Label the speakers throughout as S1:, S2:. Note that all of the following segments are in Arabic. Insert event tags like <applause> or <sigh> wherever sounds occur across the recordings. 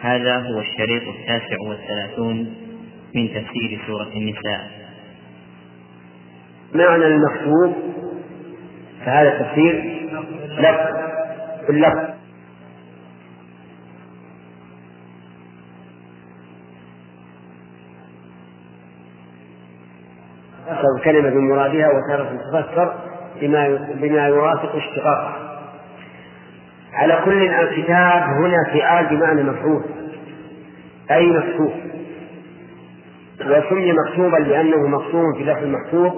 S1: هذا هو الشريط التاسع والثلاثون من تفسير سورة النساء.
S2: معنى المكتوب فهذا تفسير لفظ اللفظ تفسر الكلمة بمرادها وتارة تفسر بما بما يوافق اشتقاقها. على كل الكتاب هنا فعال بمعنى مفعول أي مكتوب؟ وسمي مكتوبا لأنه مكتوب في لفظ المحفوظ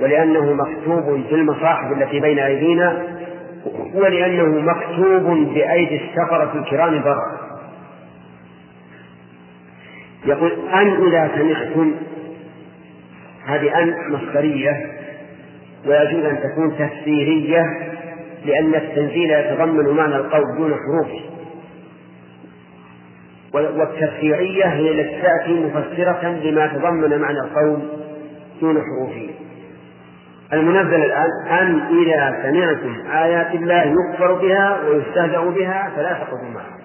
S2: ولأنه مكتوب في المصاحف التي بين أيدينا ولأنه مكتوب بأيدي السفرة الكرام برا يقول أن إذا سمعتم هذه أن مصدرية ويجوز أن تكون تفسيرية لأن التنزيل يتضمن معنى القول دون حروفه. والتفسيرية هي التي تأتي مفسرة لما تضمن معنى القول دون حروفه. المنزل الآن أن إذا سمعتم آيات الله يكفر بها ويستهزأ بها فلا تقعدوا معها.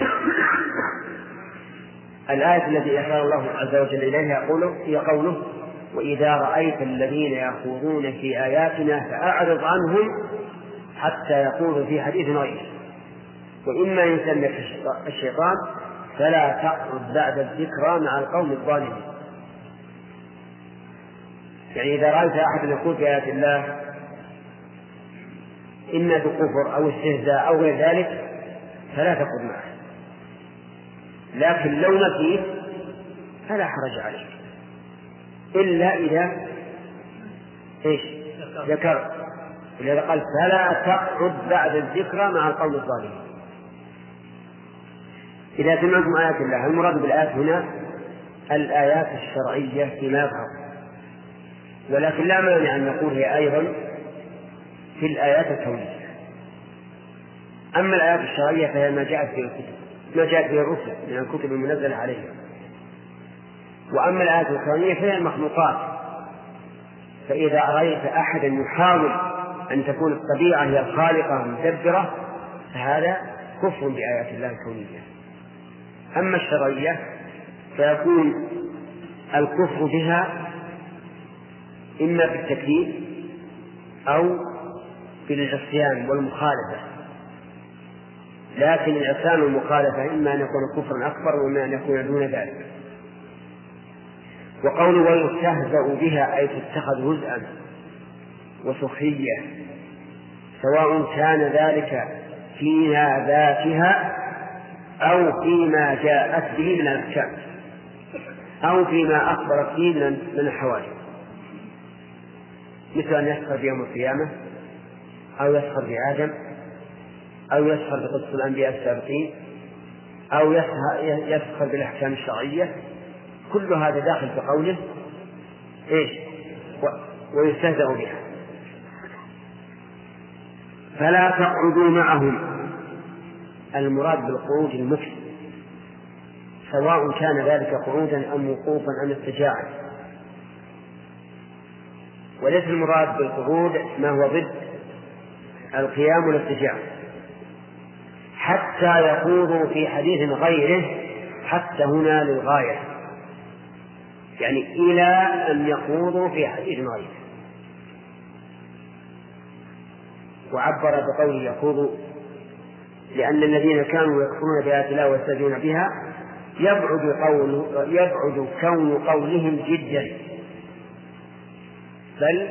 S2: <coughs> الآية التي أشار الله عز وجل إليها يقول هي قوله وإذا رأيت الذين يخوضون في آياتنا فأعرض عنهم حتى يقولوا في حديث غيره. وإما يسلك الشيطان فلا تقعد بعد الذكرى مع القوم الظالمين. يعني إذا رأيت أحد يقول في آيات الله إما بكفر أو استهزاء أو غير ذلك فلا تقعد معه. لكن لو نسيت فلا حرج عليك. إلا إذا إيش؟ ذكرت ولهذا قال فلا تقعد بعد الذكرى مع القوم الظالمين. إذا سمعتم آيات الله المراد بالآيات هنا؟ الآيات الشرعية فيما يظهر ولكن لا مانع أن نقول هي أيضا في الآيات الكونية. أما الآيات الشرعية فهي ما جاءت في الكتب ما جاءت به الرسل من الكتب المنزلة عليهم وأما الآيات الكونية فهي المخلوقات. فإذا رأيت أحدا يحاول أن تكون الطبيعة هي الخالقة المدبرة فهذا كفر بآيات الله الكونية. أما الشرعية فيكون الكفر بها إما بالتكذيب أو بالعصيان والمخالفة. لكن العصيان والمخالفة إما أن يكون كفرا أكبر وإما أن يكون دون ذلك. وقوله ويستهزأ بها أي تتخذ هزءا وسخرية سواء كان ذلك فيها ذاتها أو فيما جاءت به من الأحكام أو فيما أخبرت به من الحوادث. مثل أن يسخر بيوم القيامة أو يسخر بآدم أو يسخر بقصة الأنبياء السابقين أو يسخر بالأحكام الشرعية. كل هذا داخل في قوله إيش؟ ويستهزأ بها. فلا تقعدوا معهم. المراد بالقعود المكس سواء كان ذلك قعودا أم وقوفا أم اتجاعا وليس المراد بالقعود ما هو ضد القيام والاتجاع. حتى يخوضوا في حديث غيره حتى هنا للغاية. يعني إلى أن يخوضوا في حديث غيره وعبر بقوله يخوضوا لأن الذين كانوا يكفرون بآيات الله ويستهزئون بها يبعد قول يبعد كون قولهم جدا. بل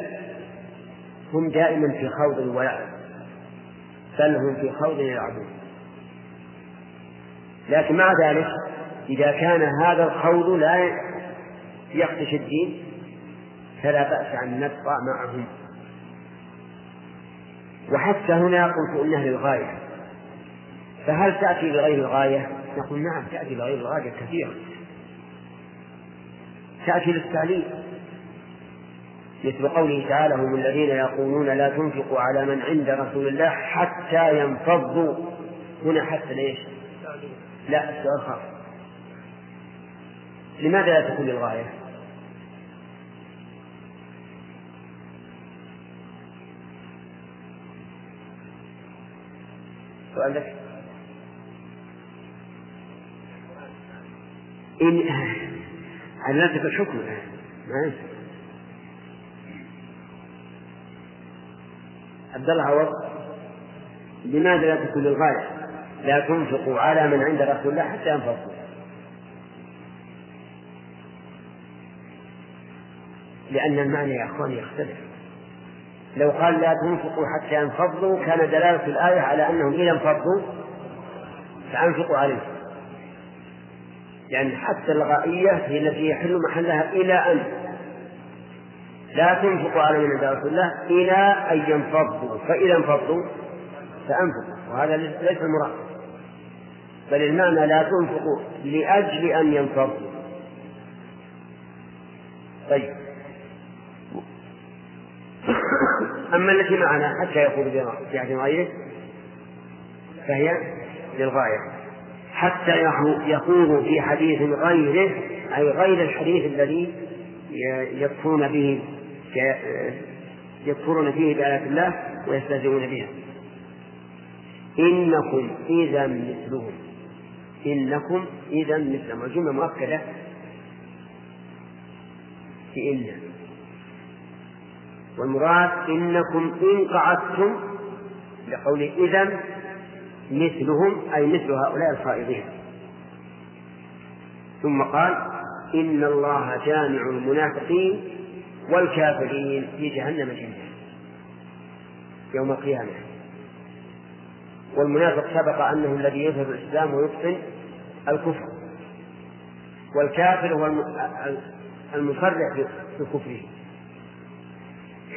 S2: هم دائما في خوض ولعب بل هم في خوض يلعبون لكن مع ذلك إذا كان هذا الخوض لا يخدش الدين فلا بأس أن نبقى معهم وحتى هنا قلت إنها للغاية فهل تأتي لغير الغاية؟ نقول نعم تأتي لغير الغاية كثيرا تأتي للتعليم مثل قوله تعالى هم الذين يقولون لا تنفقوا على من عند رسول الله حتى ينفضوا هنا حتى ليش؟ لا خاص لماذا لا تكون للغاية؟ سؤال لك إن علمتك الحكم ما عبد الله عوض لماذا لا تكون للغاية؟ لا تنفقوا على من عند رسول الله حتى ينفقوا. لأن المعنى يا أخواني يختلف. لو قال لا تنفقوا حتى ينفضوا كان دلالة الآية على أنهم إذا انفضوا فأنفقوا عليهم. لأن حتى الغائية هي التي يحل محلها إلى أن لا تنفقوا على من رسول الله إلى أن ينفضوا. فإذا انفضوا فأنفقوا. وهذا ليس المراد. بل المعنى لا تنفقوا لأجل أن ينفضوا. طيب. أما التي معنا حتى يقول في عهد غيره فهي للغاية. حتى يقول في حديث غيره أي غير الحديث الذي يكفرون به يكفرون فيه بآيات الله ويستهزئون بها. إنكم إذا مثلهم. إنكم إذا مثلهم. الجملة مؤكدة في إن. والمراد إنكم إن قعدتم لقول إذا مثلهم أي مثل هؤلاء الخائضين ثم قال إن الله جامع المنافقين والكافرين في جهنم جميعا يوم القيامة. والمنافق سبق أنه الذي يظهر الإسلام ويبطن الكفر. والكافر هو المصرح بكفره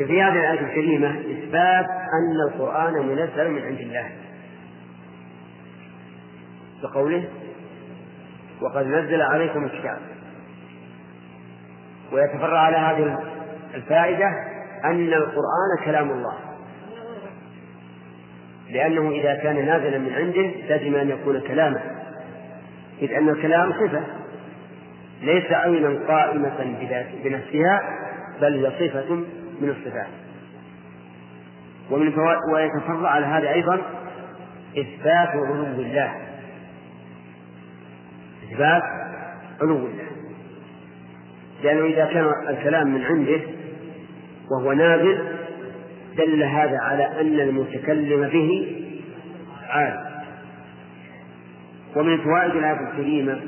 S2: ففي هذه الآية الكريمة إثبات أن القرآن منزل من عند الله. بقوله وقد نزل عليكم الكتاب. ويتفرع على هذه الفائدة أن القرآن كلام الله. لأنه إذا كان نازلا من عنده لازم أن يكون كلاما. إذ أن الكلام صفة. ليس عينا قائمة بنفسها بل هي صفة من الصفات. ومن ويتفرع على هذا أيضا إثبات علو الله. إثبات علو الله. لأنه إذا كان الكلام من عنده وهو نازل دل هذا على أن المتكلم به عالم ومن فوائد الآية الكريمة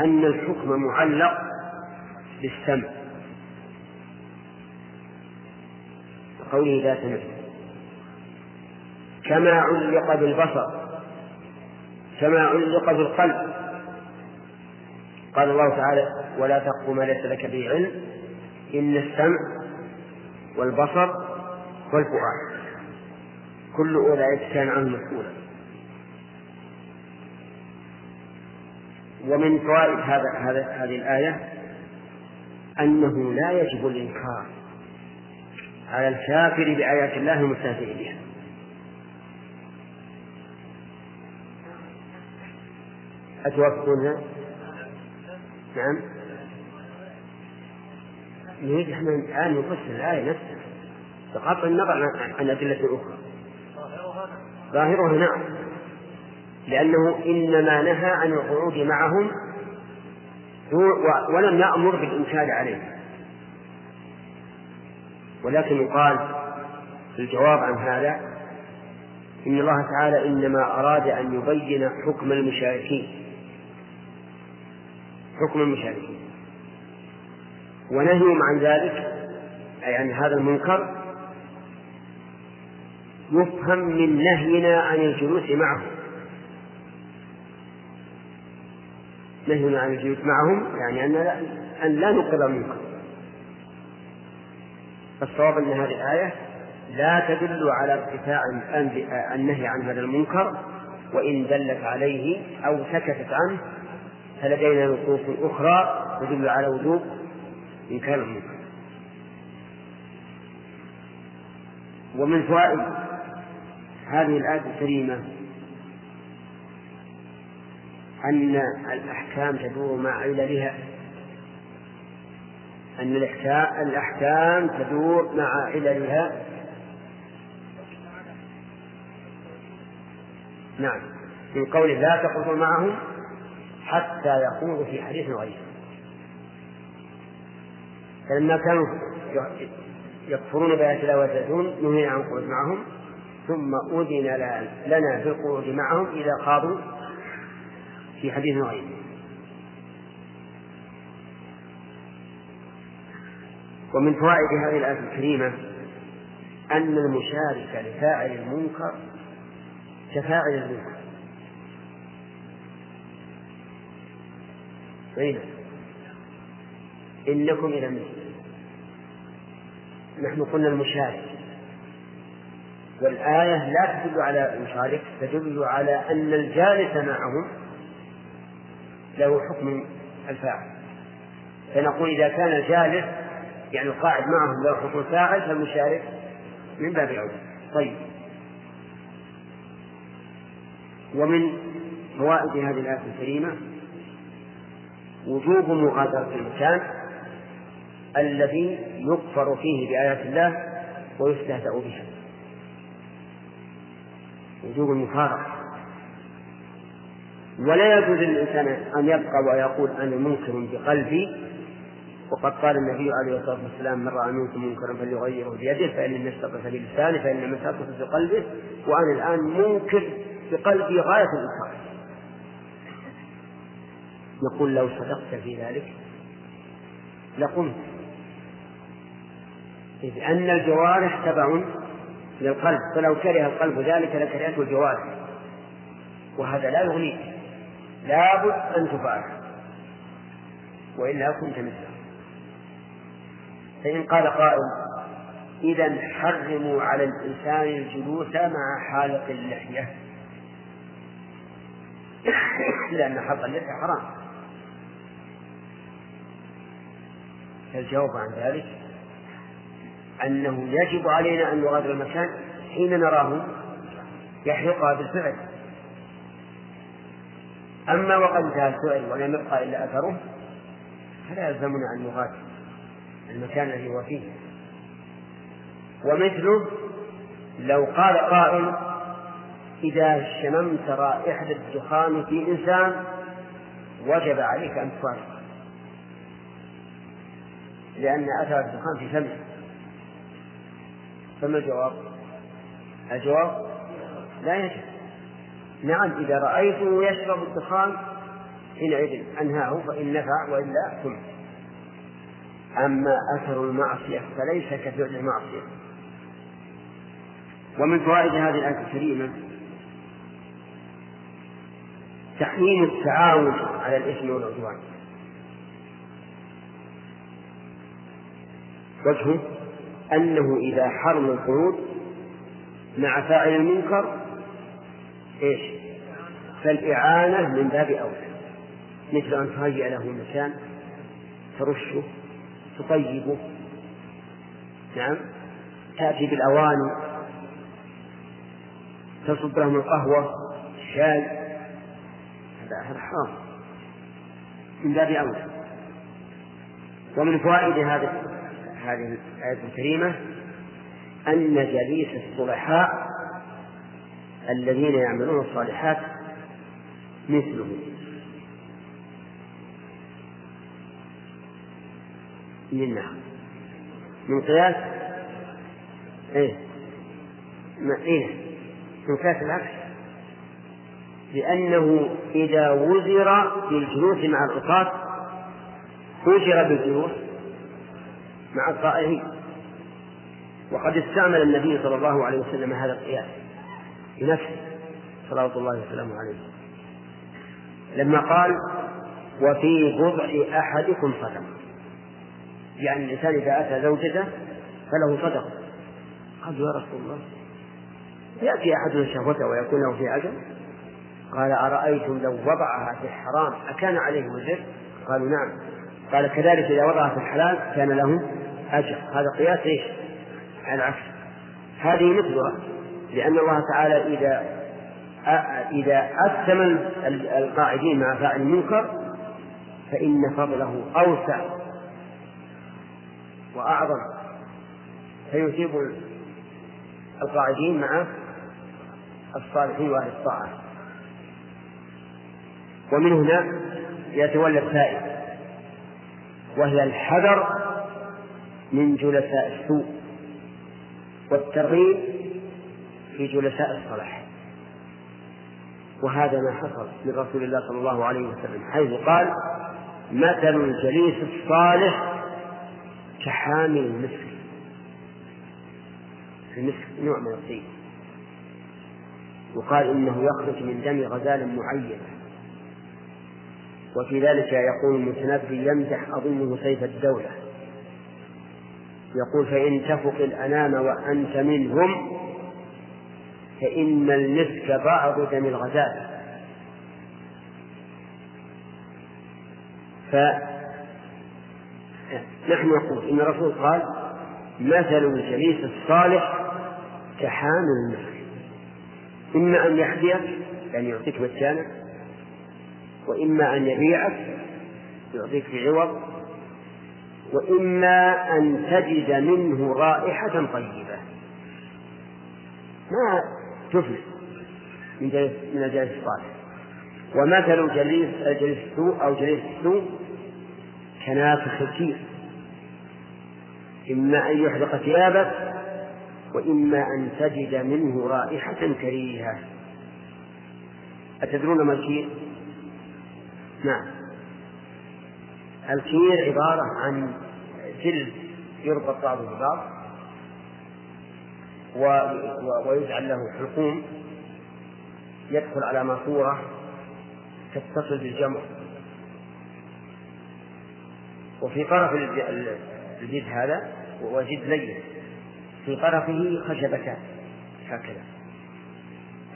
S2: أن الحكم معلق بالسمع. قوله ذات نفس كما علق بالبصر. كما علق بالقلب. قال الله تعالى ولا تقف ما ليس لك به علم. إن السمع والبصر والفؤاد. كل أولئك كان عنه مسؤولا. ومن فوائد هذا هذه الآية أنه لا يجب الإنكار على الكافر بآيات الله المستهزئ بها. أتوافقونها؟ نعم. نريد إحنا الآن نفسر الآية نفسها. بغض النظر عن أدلة أخرى ظاهرها نعم لأنه إنما نهى عن القعود معهم ولم يأمر بالإنكار عليه. ولكن يقال في الجواب عن هذا إن الله تعالى إنما أراد أن يبين حكم المشاركين. حكم المشاركين. ونهيهم عن ذلك أي عن هذا المنكر يفهم من نهينا عن الجلوس معهم. نهينا عن الجلوس معهم يعني أن لا, أن لا نقر المنكر الصواب أن هذه الآية لا تدل على ارتفاع النهي عن هذا المنكر وإن دلت عليه أو سكتت عنه فلدينا نصوص أخرى تدل على وجوب إنكار المنكر. ومن فوائد هذه الآية الكريمة أن الأحكام تدور مع عللها أن الأحكام تدور مع عللها نعم. في قوله لا تخوضوا معهم حتى يقولوا في حديث غيره فلما كانوا يكفرون بآيات الله ويتأتون نهي عن القعود معهم ثم أذن لنا بالقعود معهم إذا خاضوا. في حديث غيره. ومن فوائد هذه الآية الكريمة أن المشارك لفاعل المنكر كفاعل المنكر. أين إنكم إلى مثل نحن قلنا المشارك. والآية لا تدل على المشارك تدل على أن الجالس معهم له حكم الفاعل. فنقول إذا كان الجالس يعني القاعد معهم له حكم الفاعل فالمشارك من باب أولى طيب. ومن فوائد هذه الآية الكريمة وجوب مغادرة المكان الذي يكفر فيه بآيات الله ويستهزأ بها. وجوب المفارقة. ولا يجوز للإنسان أن يبقى ويقول أنا منكر بقلبي. وقد قال النبي عليه الصلاة والسلام من رأى منكم منكرا فليغيره بيده فإن لم يستطع فبلسانه فإن لم يستطع بقلبه وأنا الآن منكر بقلبي غاية الإنكار. نقول لو صدقت في ذلك لقمت. إذ أن الجوارح تبع للقلب فلو كره القلب ذلك لكرهته الجوارح. وهذا لا يغنيك. لابد أن تفعل. وإلا كنت مثله. فإن قال قائل إذا حرموا على الإنسان الجلوس مع حالق اللحية. لأن حلق اللحية حرام. فالجواب عن ذلك أنه يجب علينا أن نغادر المكان حين نراه يحرقها بالفعل. أما وقد انتهى الفعل ولم يبقى إلا أثره فلا يلزمنا أن نغادر المكان الذي هو فيه. ومثله لو قال قائل إذا شممت رائحة الدخان في إنسان وجب عليك أن تفارق. لأن أثر الدخان في فمه. فما الجواب؟ الجواب لا يجب. نعم إذا رأيته يشرب الدخان حينئذ أنهاه فإن نفع وإلا ثم أما أثر المعصية فليس كفعل المعصية. ومن فوائد هذه الآية الكريمة تحريم التعاون على الإثم والعدوان. وجهه أنه إذا حرم القعود مع فاعل المنكر إيش؟ فالإعانة من باب أولى. مثل أن تهيئ له مكان ترشه تطيبه. نعم؟ تأتي بالأواني تصب لهم القهوة الشاي. هذا حرام. من باب أولى. ومن فوائد هذه هذه الآية الكريمة أن جليس الصلحاء الذين يعملون الصالحات مثله. من نعم. من قياس؟ إيه. إيه. من قياس العكس لأنه إذا وزر بالجلوس مع العصاة وزر بالجلوس مع الطائعين وقد استعمل النبي صلى الله عليه وسلم هذا القياس. بنفسه صلوات الله وسلامه عليه. لما قال وفي بضع أحدكم صدقة. يعني الإنسان إذا أتى زوجته فله صدقة. قال يا رسول الله يأتي أحدنا شهوته ويكون له في أجر؟ قال أرأيتم لو وضعها في الحرام أكان عليه وزر قالوا نعم. قال كذلك إذا وضعها في الحلال كان له أجر. هذا قياس إيش؟ على العكس. هذه مثلها لأن الله تعالى إذا إذا أثم القاعدين مع فاعل المنكر فإن فضله أوسع وأعظم. فيثيب القاعدين مع الصالحين وأهل الطاعة. ومن هنا يتولى الفائدة وهي الحذر من جلساء السوء والترغيب في جلساء الصلاح وهذا ما حصل من رسول الله صلى الله عليه وسلم حيث قال مثل الجليس الصالح كحامل المسك. المسك نوع من الطيب. وقال إنه يخرج من دم غزال معين. وفي ذلك يقول المتنبي يمدح أظنه سيف الدولة. يقول فإن تفق الأنام وأنت منهم فإن المسك بعض دم الغزال فنحن نقول إن الرسول قال مثل الجليس الصالح كحامل المسك إما أن يحذيك يعني يعطيك مجانا وإما أن يبيعك يعطيك في عوض وإما أن تجد منه رائحة طيبة. ما تفلس من جليس من الجليس الصالح. ومثل جليس جليس السوء أو جليس السوء كنافخ الكير. إما أن يحرق ثيابك وإما أن تجد منه رائحة كريهة. أتدرون ما الكير؟ نعم. الكير عبارة عن جلد يربط بعضه ببعض. ويجعل له حلقوم يدخل على ماسورة تتصل بالجمر وفي طرف الجلد هذا وجد لين. في طرفه خشبتان هكذا.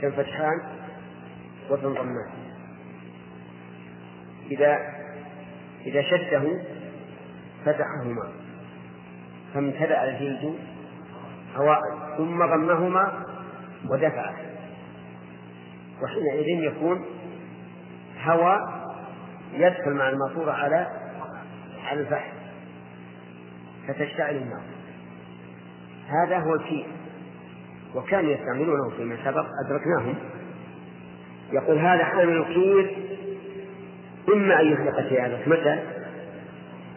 S2: تنفتحان وتنضمان إذا إذا شده فتحهما. فامتلأ الجلد هواء ثم ضمهما ودفعه وحينئذ يكون هواء يدخل مع الماسورة على على الفحم فتشتعل النار. هذا هو الكير وكانوا يستعملونه فيما سبق أدركناهم. يقول هذا حامل الكير إما أن يطلق ثيابك متى؟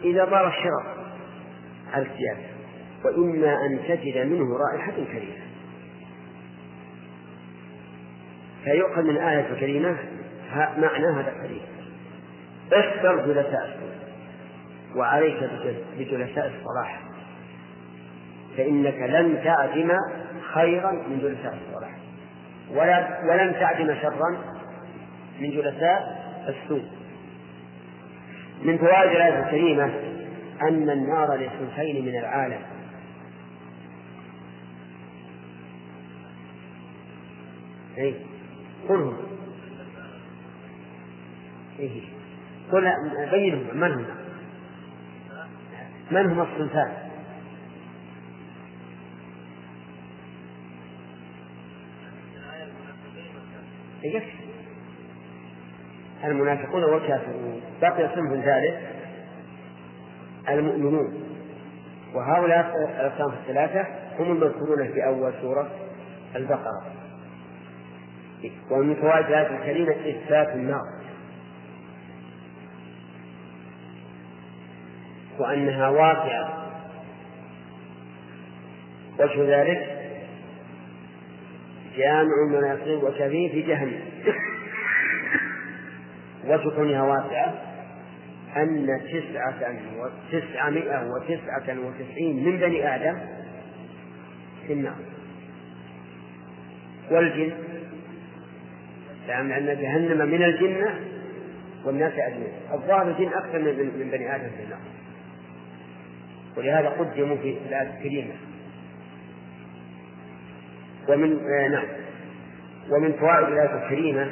S2: إذا طار الشرر على الثياب وإما أن تجد منه رائحة كريمة. فيؤخذ من الآية الكريمة معنى هذا الحديث. احذر جلساء السوء وعليك بجلساء الصلاح فإنك لن تعدم خيرا من جلساء الصلاح ولا ولن تعدم شرا من جلساء السوء من فوائد الآية الكريمة أن النار لصنفين من العالم. أي قلهم إيه؟ قل بينهم من هم؟ من هم الصنفان؟ يكفي المنافقون والكافرون. بقي صنف ثالث المؤمنون. وهؤلاء الأقسام الثلاثة هم المذكورون في أول سورة البقرة. ومن فوائد الآية الكريمة إثبات النار. وأنها واقعة. وجه ذلك جامع المناقب وكثير في جهنم. وجه واسعة أن تسعة وتسعمائة وتسعة وتسعين من بني آدم في النار. والجن يعني أن جهنم من الجنة والناس أجمعين. الظاهر الجن أكثر من بني آدم في النار. ولهذا قدموا في الآية الكريمة. ومن آه نعم. ومن فوائد الآية الكريمة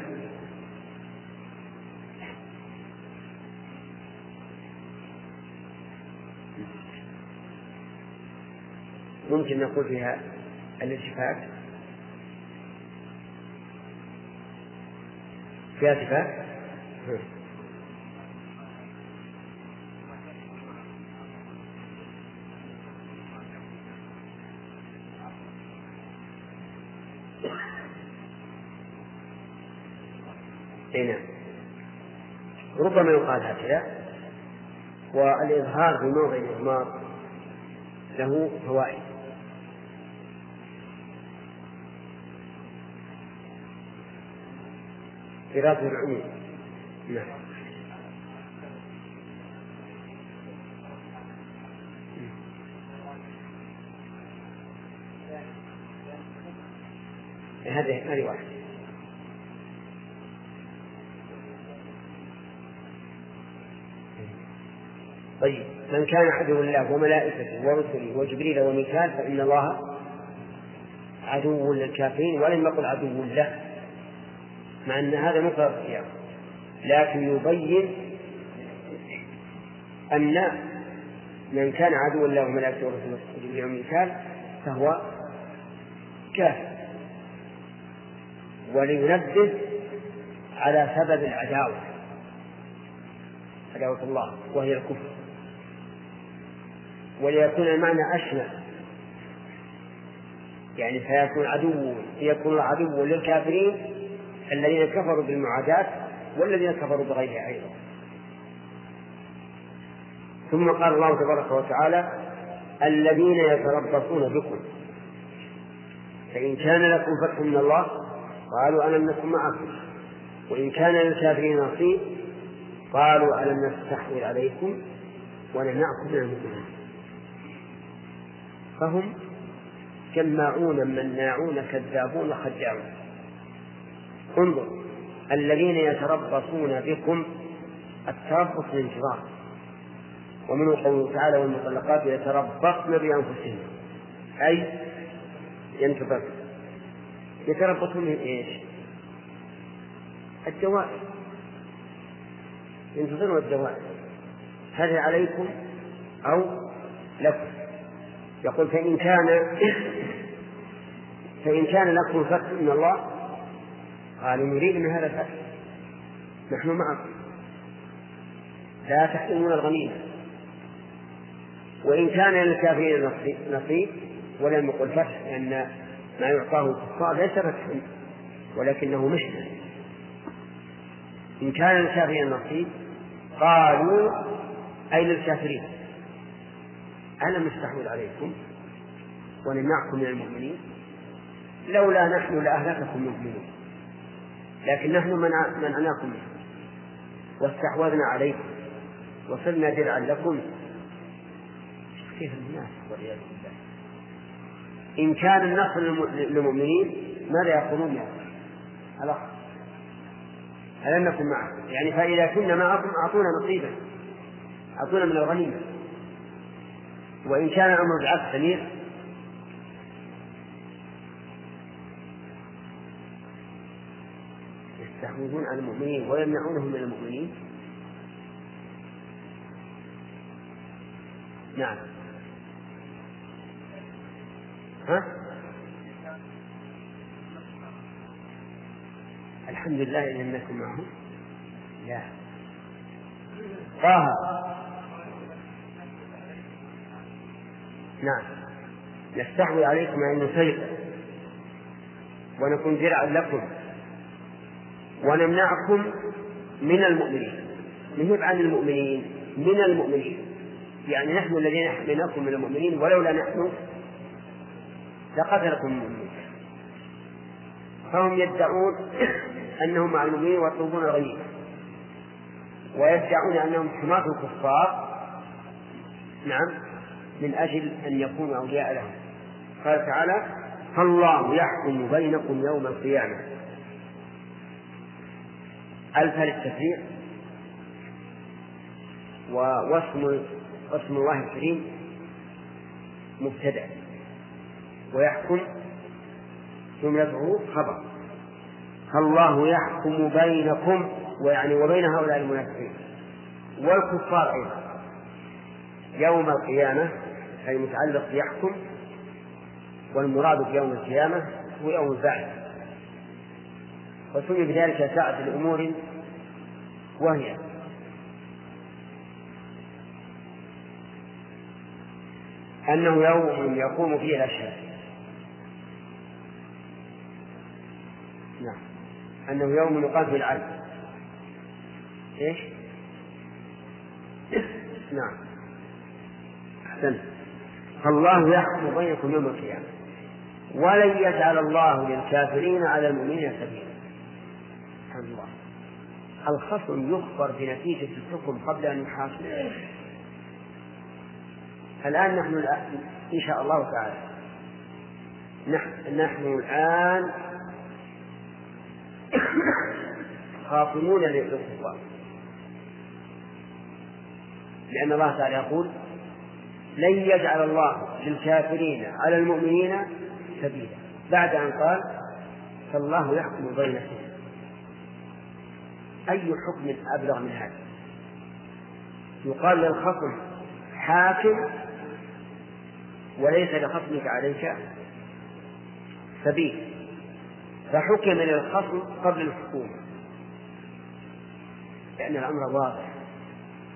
S2: ممكن نقول فيها الالتفات فيها التفات إي نعم. ربما يقال هكذا. والإظهار في موضع الإضمار له فوائد. إرادة العموم. نعم. هذه هذه واحدة. طيب من كان عدو الله وملائكته ورسله وجبريل وميكال فإن الله عدو للكافرين ولم يقل عدو له. مع أن هذا مفرد السياق لكن يبين أن من كان عدوا الله وملائكته ورسله وجبريل وميكال فهو كافر. ولينبه على سبب العداوة عداوة الله وهي الكفر. وليكون المعنى أشمل. يعني فيكون عدو يكون عدو للكافرين الذين كفروا بالمعاداة والذين كفروا بغيرها أيضا. ثم قال الله تبارك وتعالى الذين يتربصون بكم. فإن كان لكم فتح من الله قالوا ألم نكن معكم. وإن كان للكافرين نصيب قالوا ألم نستحوذ عليكم ونمنعكم من المؤمنين. فهم جماعون مناعون كذابون خداعون انظر الذين يتربصون بكم التربص الانتظار ومنه قوله تعالى والمطلقات يتربصن بأنفسهن. أي ينتظر. يتربصون من إيش؟ الدوائر ينتظرون الدوائر هل عليكم أو لكم؟ يقول فإن كان فإن كان لكم فتح من الله قالوا نريد من هذا الفتح. نحن معكم. لا تحرمون الغنيمة وإن كان للكافرين نصيب ولم يقل فتح لأن ما يعطاه الكفار ليس فتحا ولكنه مشكل إن كان للكافرين نصيب قالوا أي للكافرين ألم نستحوذ عليكم؟ ونمنعكم من المؤمنين؟ لولا نحن لأهلككم المؤمنون لكن نحن منعناكم واستحوذنا عليكم. وصرنا درعا لكم. كيف الناس والعياذ بالله. إن كان النصر للمؤمنين ماذا يقولون يا خلاص ألم نكن معكم يعني فإذا كنا معكم أعطونا نصيبا. أعطونا من الغنيمة. وإن كان الأمر بالعكس سمير يستحوذون على المؤمنين ويمنعونهم من المؤمنين. نعم. ها؟ الحمد لله إن نكن معهم. لا. طه. نعم. نستحوذ عليكم أن نسيطر ونكون درعا لكم. ونمنعكم من المؤمنين. نهب عن المؤمنين من المؤمنين. يعني نحن الذين حميناكم من المؤمنين ولولا نحن لقتلكم المؤمنين فهم يدعون أنهم مع المؤمنين ويطلبون الغنيمة ويدعون أنهم حماة الكفار نعم من أجل أن يكونوا أولياء لهم. قال تعالى فالله يحكم بينكم يوم القيامة. ألف للتفريع واسم اسم الله الكريم مبتدأ. ويحكم جملته خبر. فالله يحكم بينكم ويعني وبين هؤلاء المنافقين والكفار أيضا. يوم القيامة أي متعلق يحكم والمراد بيوم القيامة هو يوم البعث. وسمي بذلك ساعة الأمور وهي. أنه يوم يقوم فيه الأشهاد نعم. أنه يوم يقام فيه العدل إيش؟ نعم. أحسنت فالله يحكم بينكم يوم القيامة. ولن يجعل الله للكافرين على المؤمنين سبيلا. سبحان الله. الخصم يخبر بنتيجة الحكم قبل أن يحاكم الآن نحن الآن إن شاء الله تعالى. نحن الآن خاصمون للكفار لأن الله تعالى يقول لن يجعل الله للكافرين على المؤمنين سبيلا. بعد أن قال فالله يحكم بينكم أي حكم أبلغ من هذا؟ يقال للخصم حاكم وليس لخصمك عليك سبيل. فحكم للخصم قبل الحكومة. لأن الأمر واضح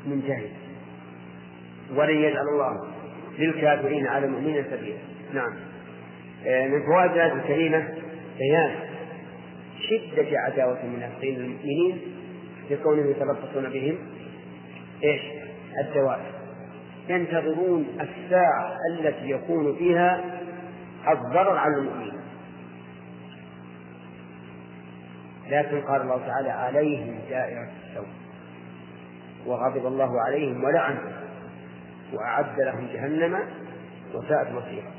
S2: منتهي. ولن يجعل الله للكافرين على المؤمنين سبيلا. نعم. آه، من فوائد الآية الكريمة بيان شدة عداوة المنافقين للمؤمنين لكونهم يتربصون بهم إيش؟ الدوائر ينتظرون الساعة التي يكون فيها الضرر على المؤمنين. لكن قال الله تعالى عليهم دائرة السوء وغضب الله عليهم ولعنهم. وأعد لهم جهنم وساءت مصيرا.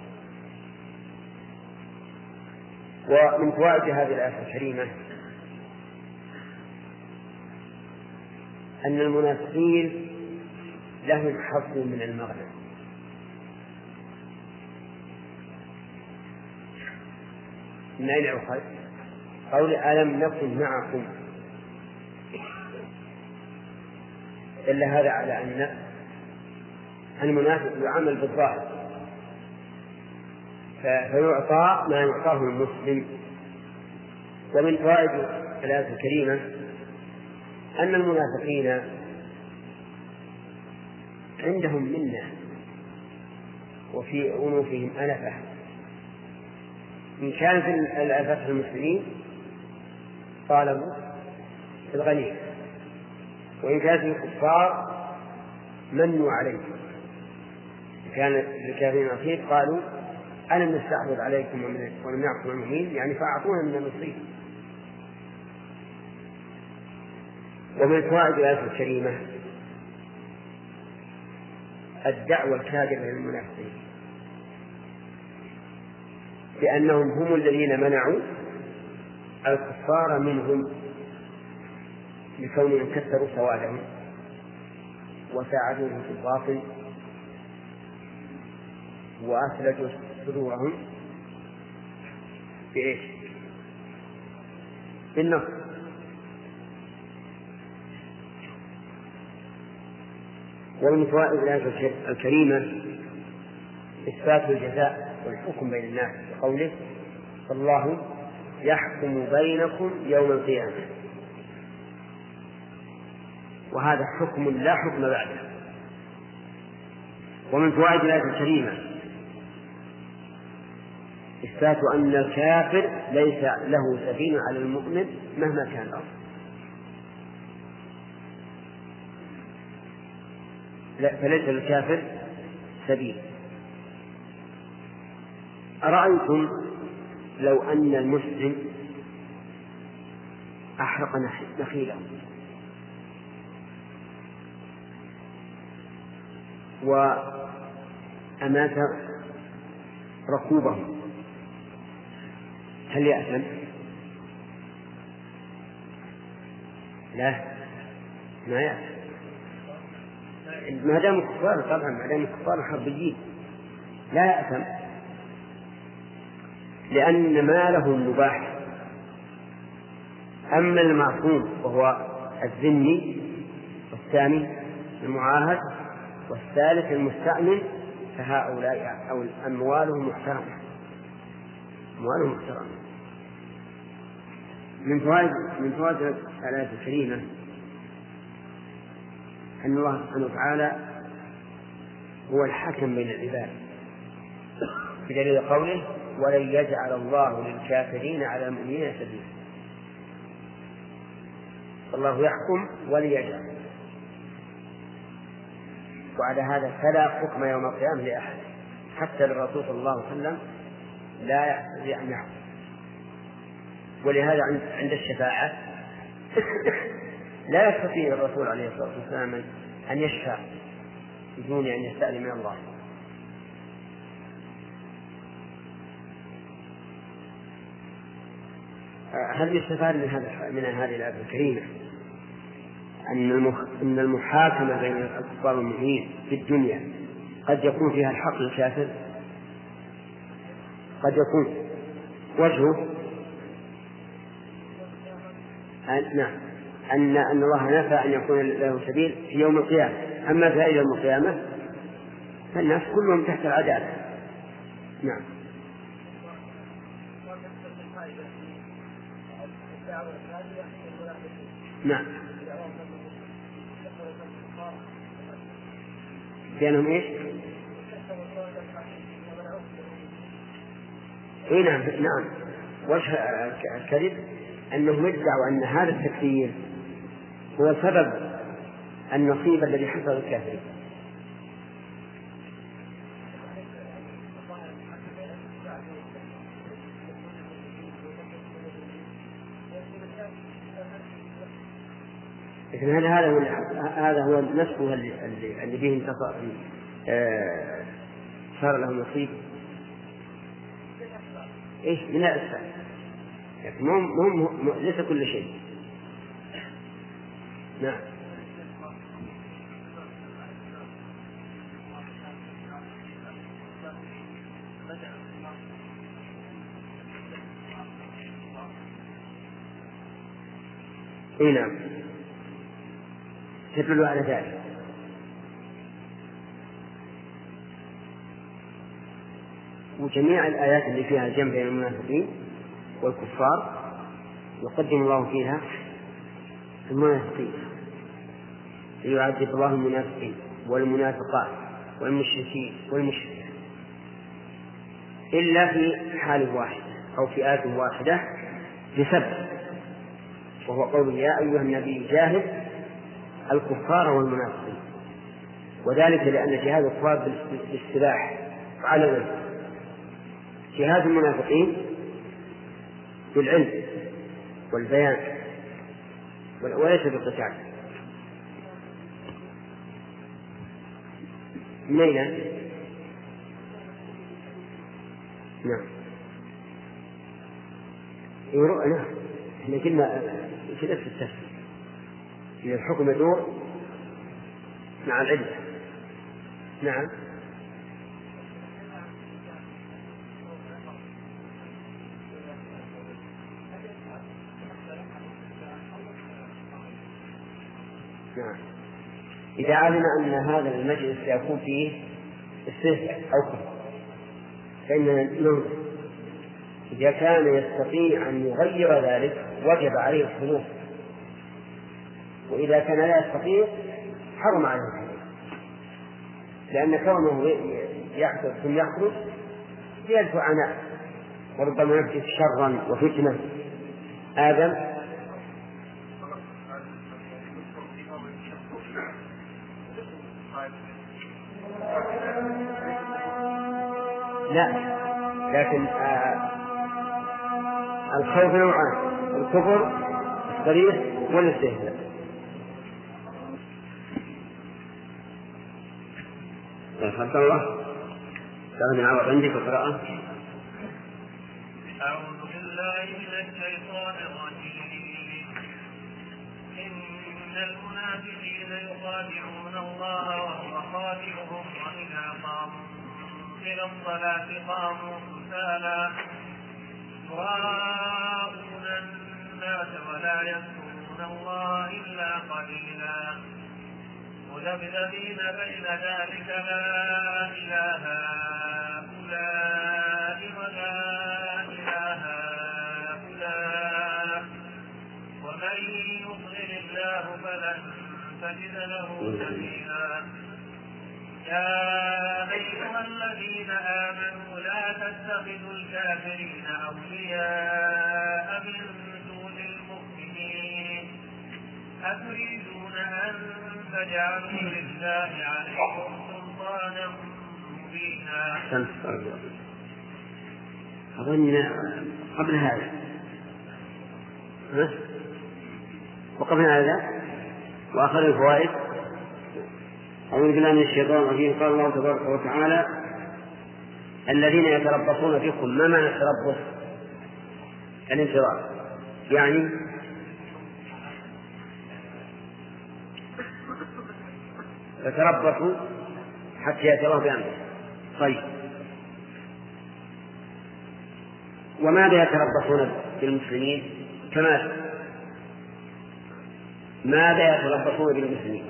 S2: ومن فوائد هذه الآية الكريمة أن المنافقين لهم حظ من المغنم من أين يؤخذ؟ قول ألم نكن معكم دل هذا على أن المنافق يعمل بالظاهر فيعطى ما يعطاه المسلم ومن فوائد الآية الكريمة أن المنافقين عندهم منة وفي أنوفهم أنفة إن كان في المسلمين طالبوا الغنيمة وإن كانت الكفار منوا عليه كان للكافرين نصيب قالوا ألم نستحوذ عليكم ونمنعكم المؤمنين؟ يعني فأعطونا من النصيب ومن فوائد الآية الكريمة الدعوة الكاذبة للمنافقين لأنهم هم الذين منعوا الكفار منهم لكونهم كثروا سوادهم وساعدوهم في الباطل وأثلجوا صدورهم بإيش؟ بالنصر ومن فوائد الآية الكريمة إثبات الجزاء والحكم بين الناس بقوله فالله يحكم بينكم يوم القيامة. وهذا حكم لا حكم بعده. ومن فوائد الآية الكريمة إثبات أن الكافر ليس له سبيل على المؤمن مهما كان الأمر فليس للكافر سبيل. أرأيتم لو أن المسلم أحرق نخيله وأمات ركوبه. هل يأثم؟ لا ما يأثم. ما دام كفار طبعا ما دام كفار حربيين. لا يأثم لأن ماله مباح. أما المعصوم وهو الذمي والثاني المعاهد والثالث المستأمن فهؤلاء أو أموالهم محترمة. أموالهم محترمة. من فوائد من فوائد الآية الكريمة أن الله سبحانه وتعالى هو الحكم بين العباد. بدليل قوله ولن يجعل الله للكافرين على المؤمنين سبيلا الله يحكم وليجعل. وعلى هذا فلا حكم يوم القيامة لأحد. حتى للرسول صلى الله عليه وسلم لا يستطيع أن يعصي ولهذا عند الشفاعة لا يستطيع الرسول عليه الصلاة والسلام أن يشفع بدون أن يستأذن من الله هل يستفاد من هذا من هذه الآية الكريمة أن. أن المحاكمة بين الكفار والمؤمنين في الدنيا قد يكون فيها الحق للكافر قد يكون وجهه. نعم أن أن الله نفى أن يكون له سبيل في يوم القيامة. أما في يوم القيامة فالناس كلهم تحت العدالة نعم. نعم. بأنهم إيش؟ اي نعم نعم. وجه الكذب أنهم ادعوا أن هذا التكفير هو سبب النصيب الذي حصل للكافرين لكن هل هذا هو هذا هو نفسه اللي اللي به انتصر آه، صار له نصيب؟ إيش؟ من الاسباب لكن مو مو ليس كل شيء. نعم. إي نعم. تدل على ذلك. وجميع الآيات اللي فيها الجمع بين المنافقين والكفار يقدم الله فيها المنافقين. ليعذب الله المنافقين والمنافقات والمشركين والمشركات إلا في حال واحد أو في آية واحدة بسبب وهو قول يا أيها النبي جاهد الكفار والمنافقين. وذلك لأن جهاد الكفار بالسلاح علنا جهاد المنافقين بالعلم والبيان وليس بالقتال. من أين؟ نعم نعم. إحنا قلنا في نفس التفسير الحكم يدور مع العلة نعم نعم. إذا علم أن هذا المجلس سيكون فيه استهزاء أو كفر فإننا ننظر. إذا كان يستطيع أن يغير ذلك وجب عليه الخلوص. وإذا كان لا يستطيع حرم عليه الحديث لأن كونه يحدث ثم يخرج يدفع عناء. وربما يحدث شرا وفتنة. آدم لا. لكن آه الخوف نوعان الكفر الصريح والاستهزاء. حتى الله؟ كان عوض عندك القراءة.
S3: أعوذ بالله من الشيطان الرجيم. إن المنافقين يخادعون الله وهو خادعهم وإذا قاموا إلى الصلاة قاموا كسالى يراءون الناس ولا يذكرون الله إلا قليلا مذبذبين بين ذلك لا إله هؤلاء تجد له سبيلا يا أيها الذين آمنوا لا تتخذوا الكافرين أولياء من دون المؤمنين أتريدون أن تجعلوا لله عليكم سلطانا مبينا.
S2: أظن قبل هذا؟ وقبل هذا وآخر الفوائد. أعوذ بالله من الشيطان الرجيم. قال الله تبارك وتعالى الذين يتربصون بكم ما معنى التربص؟ الانتظار يعني فتربصوا حتى يأتي الله بأمره. طيب. وماذا يتربصون بالمسلمين؟ كما ماذا يتربصون بالمسلمين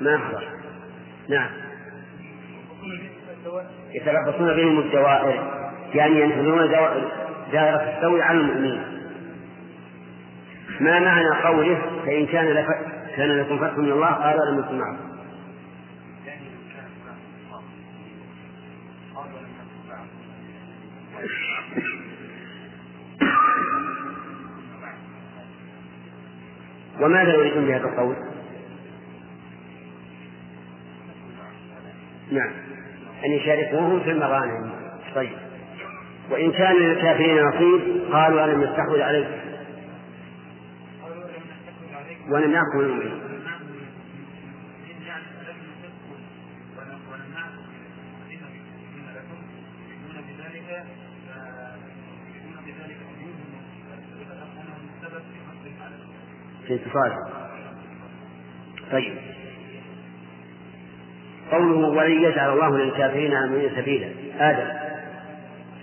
S2: ما حضر نعم. يتربصون بهم الدوائر يعني ينفذون دائرة السوء على المؤمنين. ما معنى قوله فإن كان لك كان لكم فتح من الله قال لم يكن معكم وماذا يريدون بهذا القول؟ نعم. أن يشاركوهم في المغانم. طيب. وإن كان للكافرين نصيب قالوا ألم نستحوذ عليكم ولم يحكم المؤمنين في اتصاله طيب. قوله ولن يجعل الله للكافرين المؤمنين سبيلا. آدم.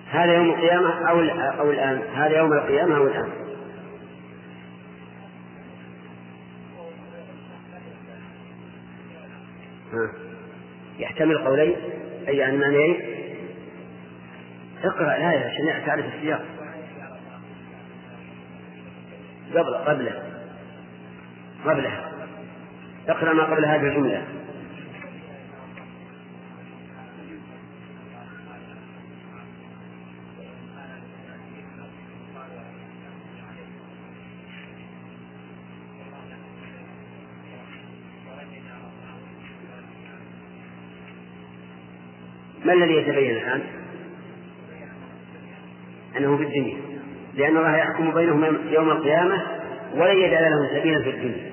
S2: هذا يوم القيامة أو أو الآن. هذا يوم القيامة أو الآن. ها. يحتمل قولين. أي عن معنيين اقرأ الآية عشان تعرف السياق. قبل قبله. قبلها. اقرأ ما قبل هذه الجملة. ما الذي يتبين الآن؟ أنه في الدنيا لأن الله يحكم بينهم يوم القيامة ولن يجعل لهم سبيلا في الدنيا.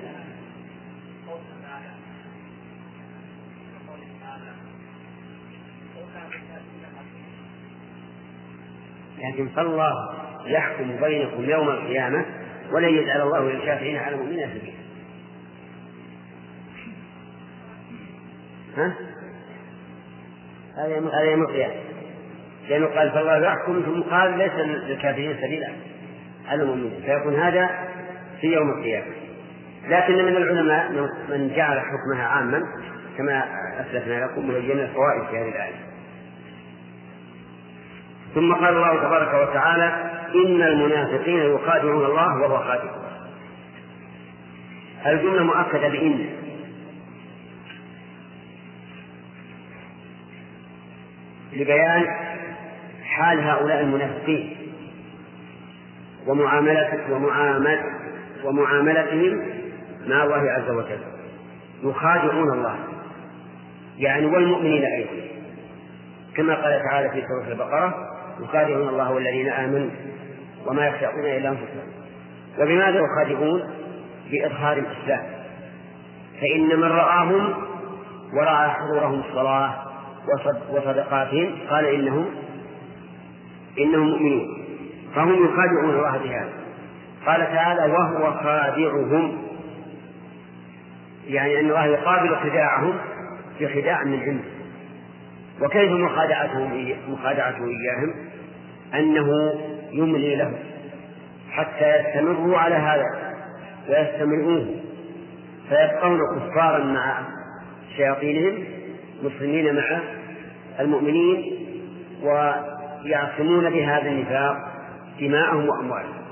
S2: لكن فالله يحكم بينكم يوم القيامة ولن يجعل الله للكافرين على المؤمنين سبيلا. ها؟ هذا يوم القيامة. لأنه قال فالله يحكم ثم قال ليس للكافرين سبيلا على المؤمنين. فيكون هذا في يوم القيامة. لكن من العلماء من جعل حكمها عاما كما أسلفنا لكم وبينا الفوائد في هذه الآية. ثم قال الله تبارك وتعالى إن المنافقين يخادعون الله وهو خادعهم. الجملة مؤكدة بإن. لبيان حال هؤلاء المنافقين ومعاملة ومعاملة ومعاملتهم مع الله عز وجل. يخادعون الله. يعني والمؤمنين أيضا. كما قال تعالى في سورة البقرة يخادعون الله والذين آمنوا وما يخشعون إلا أنفسهم. وبماذا يخادعون؟ بإظهار الإسلام. فإن من رآهم ورأى حضورهم الصلاة وصدقاتهم قال إنهم إنهم مؤمنون. فهم يخادعون الله بهذا. قال تعالى وهو خادعهم. يعني أن الله يقابل خداعهم بخداع من عنده. وكيف مخادعتهم مخادعته إياهم؟ أنه يملي لهم حتى يستمروا على هذا ويستمرؤوه فيبقون كفارا مع شياطينهم مسلمين مع المؤمنين ويعصمون بهذا النفاق دماءهم وأموالهم.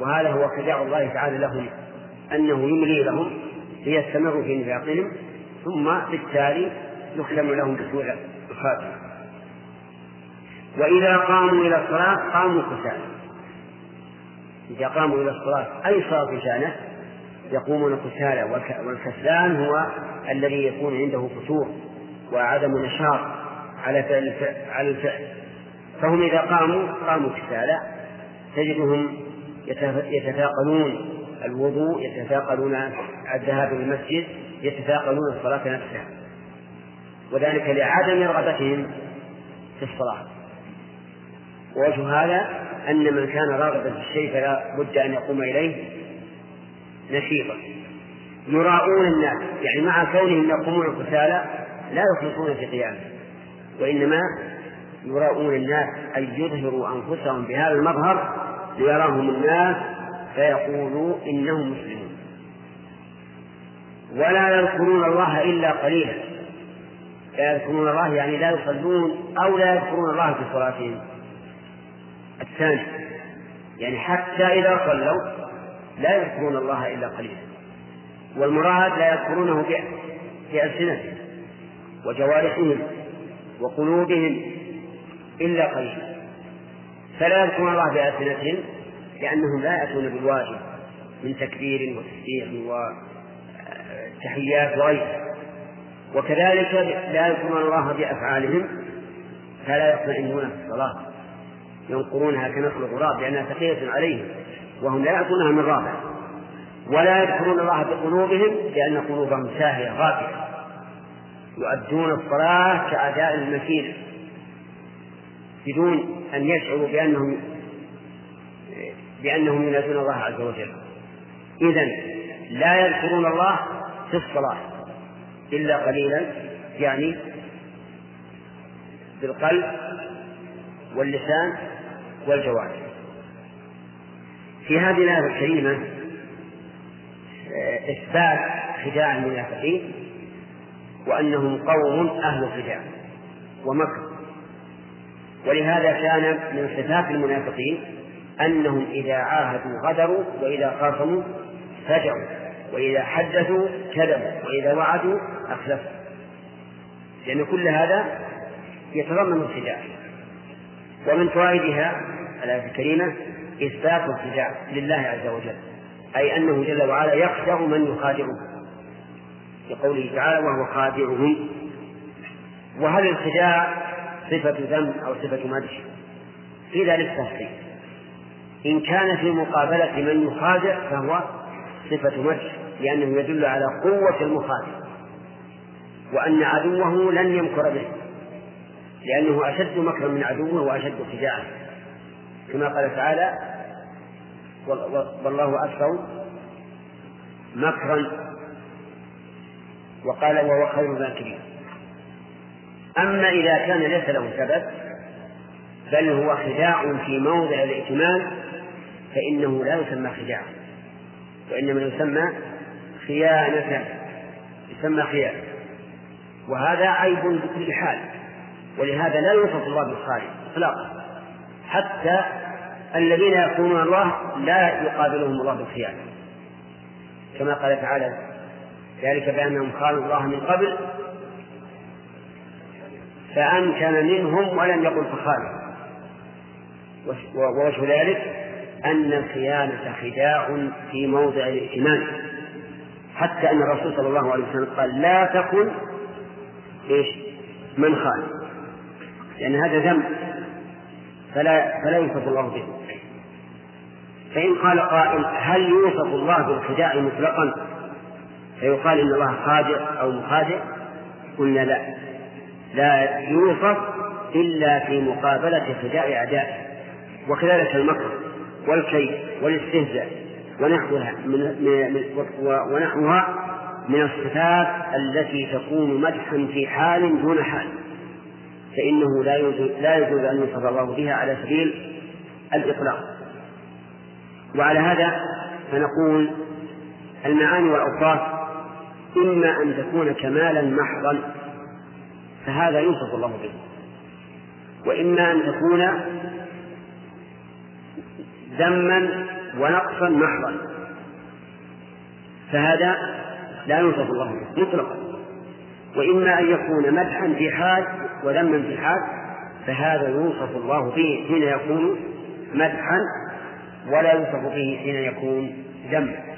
S2: وهذا هو خداع الله تعالى لهم أنه يملي لهم ليستمروا في نفاقهم ثم بالتالي يختم لهم بسوء الخاتمة وإذا قاموا إلى الصلاة قاموا كسالى. إذا قاموا إلى الصلاة أي صلاة كانت يقومون كسالى والكسلان هو الذي يكون عنده فتور وعدم نشاط على فعل على الفعل. فهم إذا قاموا قاموا كسالى تجدهم يتثاقلون الوضوء يتثاقلون الذهاب إلى المسجد يتثاقلون الصلاة نفسها. وذلك لعدم رغبتهم في الصلاة. ووجه هذا أن من كان راغبا في الشيء فلا بد أن يقوم إليه نشيطا. يراؤون الناس يعني مع كونهم يقومون كسالى لا يخلصون في قيامه. وإنما يراؤون الناس أن يظهروا أنفسهم بهذا المظهر ليراهم الناس فيقولوا إنهم مسلمون. ولا يذكرون الله إلا قليلا. لا يذكرون الله يعني لا يصلون أو لا يذكرون الله في صلاتهم. الثاني يعني حتى إذا صلوا لا يذكرون الله إلا قليلا. والمراد لا يذكرونه بألسنتهم وجوارحهم وقلوبهم إلا قليلا. فلا يذكرون الله بألسنتهم لأنهم لا يأتون بالواجب من تكبير وتسبيح وتحيات وغيرها وكذلك لا يذكرون الله بأفعالهم فلا يطمئنون في الصلاة. ينقرونها كنقر الغراب لأنها ثقيلة عليهم وهم لا يأتونها من رابع. ولا يذكرون الله بقلوبهم لأن قلوبهم ساهية غافلة. يؤدون الصلاة كأداء المكينة بدون أن يشعروا بأنهم بأنهم ينادون الله عز وجل. إذا لا يذكرون الله في الصلاة إلا قليلا يعني بالقلب واللسان والجوارح. في هذه الآية الكريمة إثبات خداع المنافقين وأنهم قوم أهل خداع ومكر. ولهذا كان من صفات المنافقين أنهم إذا عاهدوا غدروا وإذا خاصموا فجعوا وإذا حدثوا كذبوا وإذا وعدوا أخلفوا. لأن كل هذا يتضمن الخداع ومن فوائدها الآية الكريمة إثبات الخداع لله عز وجل أي أنه جل وعلا يخدع من يخادعه لقوله تعالى وهو خادعهم. وهل الخداع صفة ذم أو صفة مدح. في ذلك تفصيل إن كان في مقابلة من يخادع فهو صفة مدح لأنه يدل على قوة المخادع. وأن عدوه لن يمكر به لأنه أشد مكرا من عدوه وأشد خداعا كما قال تعالى والله أكثر مكرا. وقال وهو خير الماكرين أما إذا كان ليس له سبب بل هو خداع في موضع الائتمان فإنه لا يسمى خداعا وإنما يسمى خيانة يسمى خيانة. وهذا عيب بكل حال ولهذا لا يوصف الله بالخالق إطلاقا. حتى الذين يكونون الله لا يقابلهم الله بالخيانة. كما قال تعالى ذلك بأنهم خانوا الله من قبل فأمكن منهم ولم يقل فخانوا ووجه ذلك أن الخيانة خداع في موضع الائتمان. حتى أن الرسول صلى الله عليه وسلم قال لا تكن إيش؟ من خان لأن هذا ذنب. فلا فلا يوصف الله به. فإن قال قائل هل يوصف الله بالخداع مطلقا؟ فيقال إن الله خادع أو مخادع؟ قلنا لا. لا يوصف إلا في مقابلة خداع أعدائه وكذلك المكر والكيد والاستهزاء ونحوها من, من ونحوها من الصفات التي تكون مدحا في حال دون حال فإنه لا يجوز لا يجوز أن يوصف الله بها على سبيل الإطلاق. وعلى هذا فنقول المعاني والأوصاف إما أن تكون كمالا محضا فهذا يوصف الله به. وإما أن تكون ذما ونقصا محضا. فهذا لا يوصف الله به مطلقا. وإما أن يكون مدحا في حال وذما في حال فهذا يوصف الله به حين يكون مدحا ولا يوصف به حين يكون ذما.